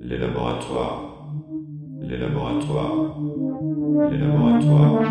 les laboratoires, les laboratoires, les laboratoires,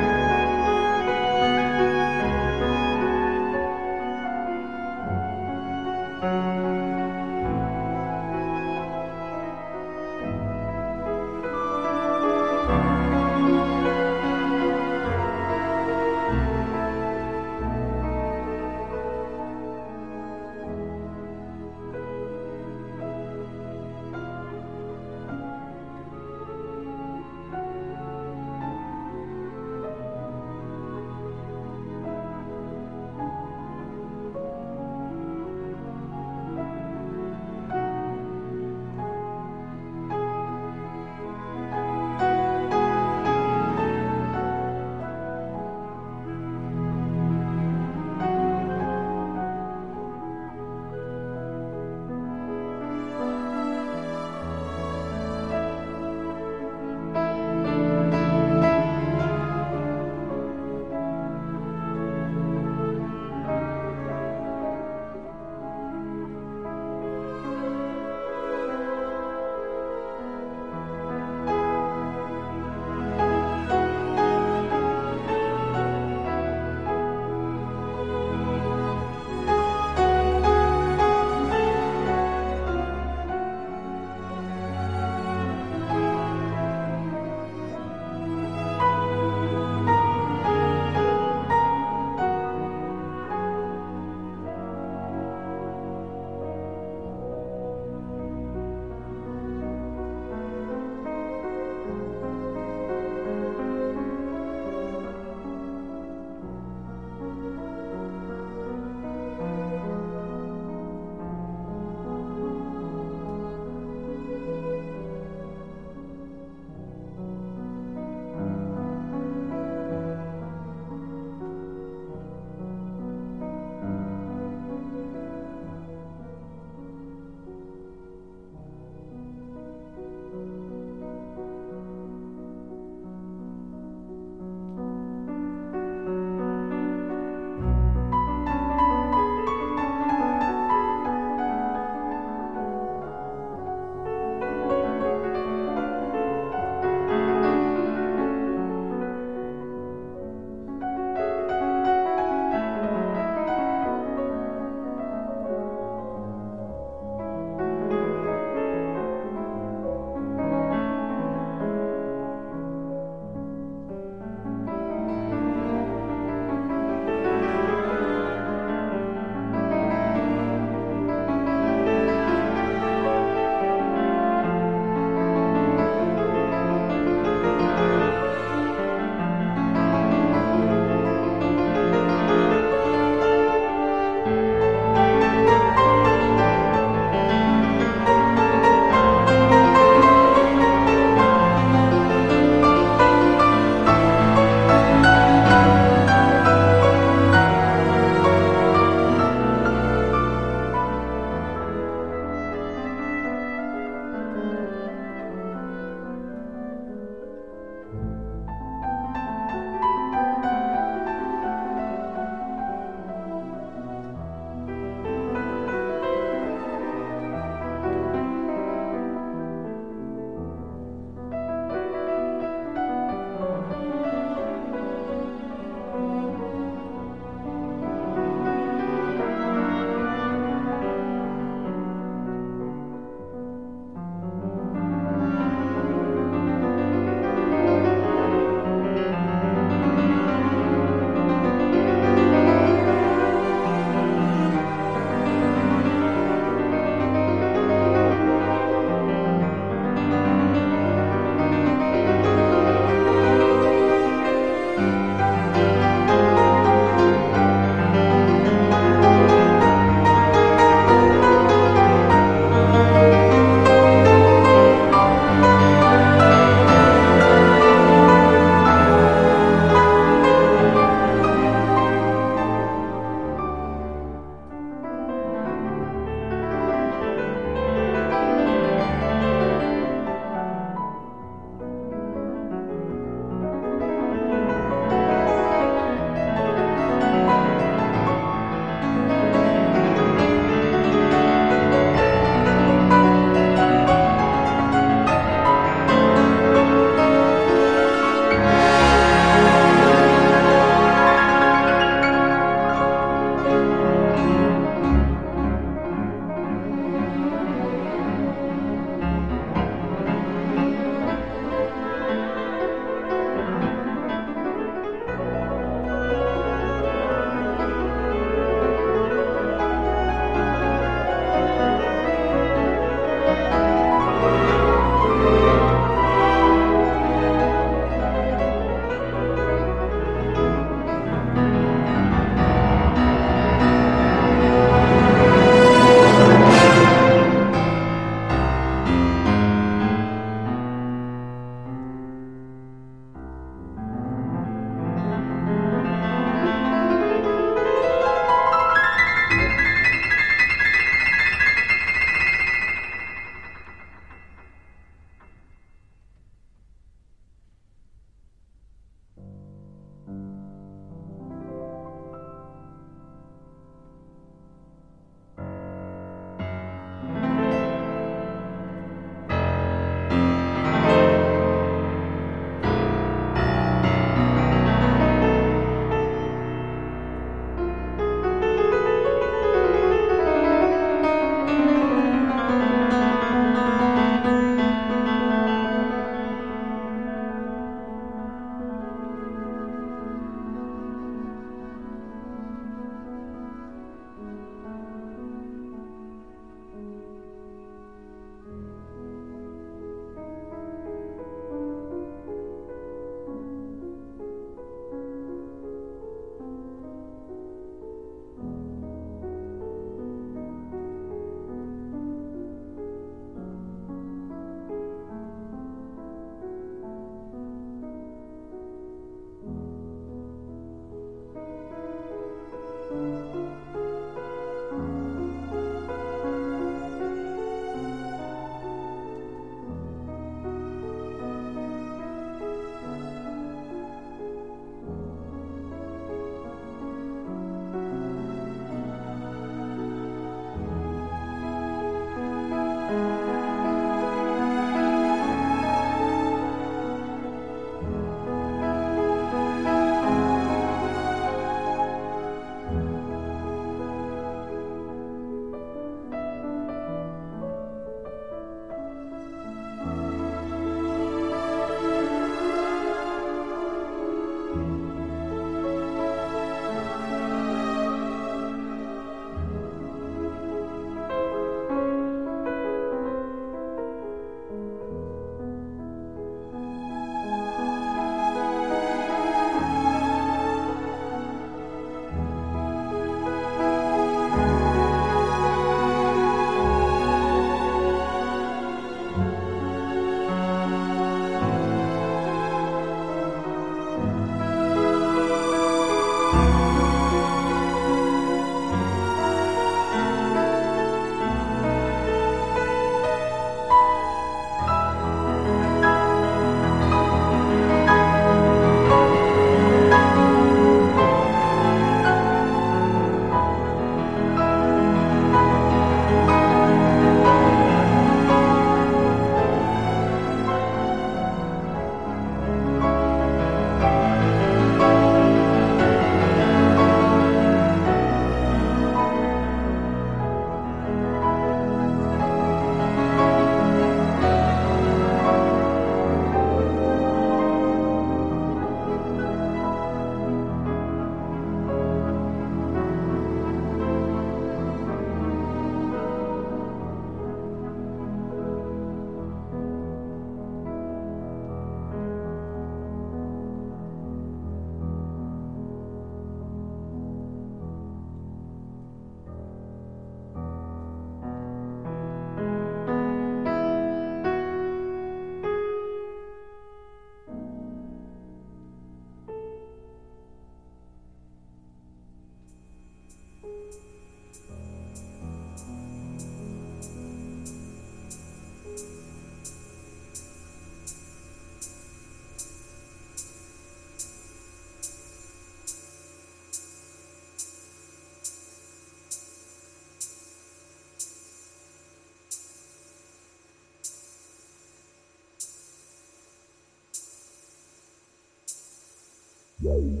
Yay.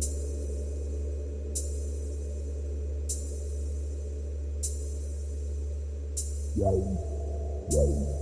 Yay.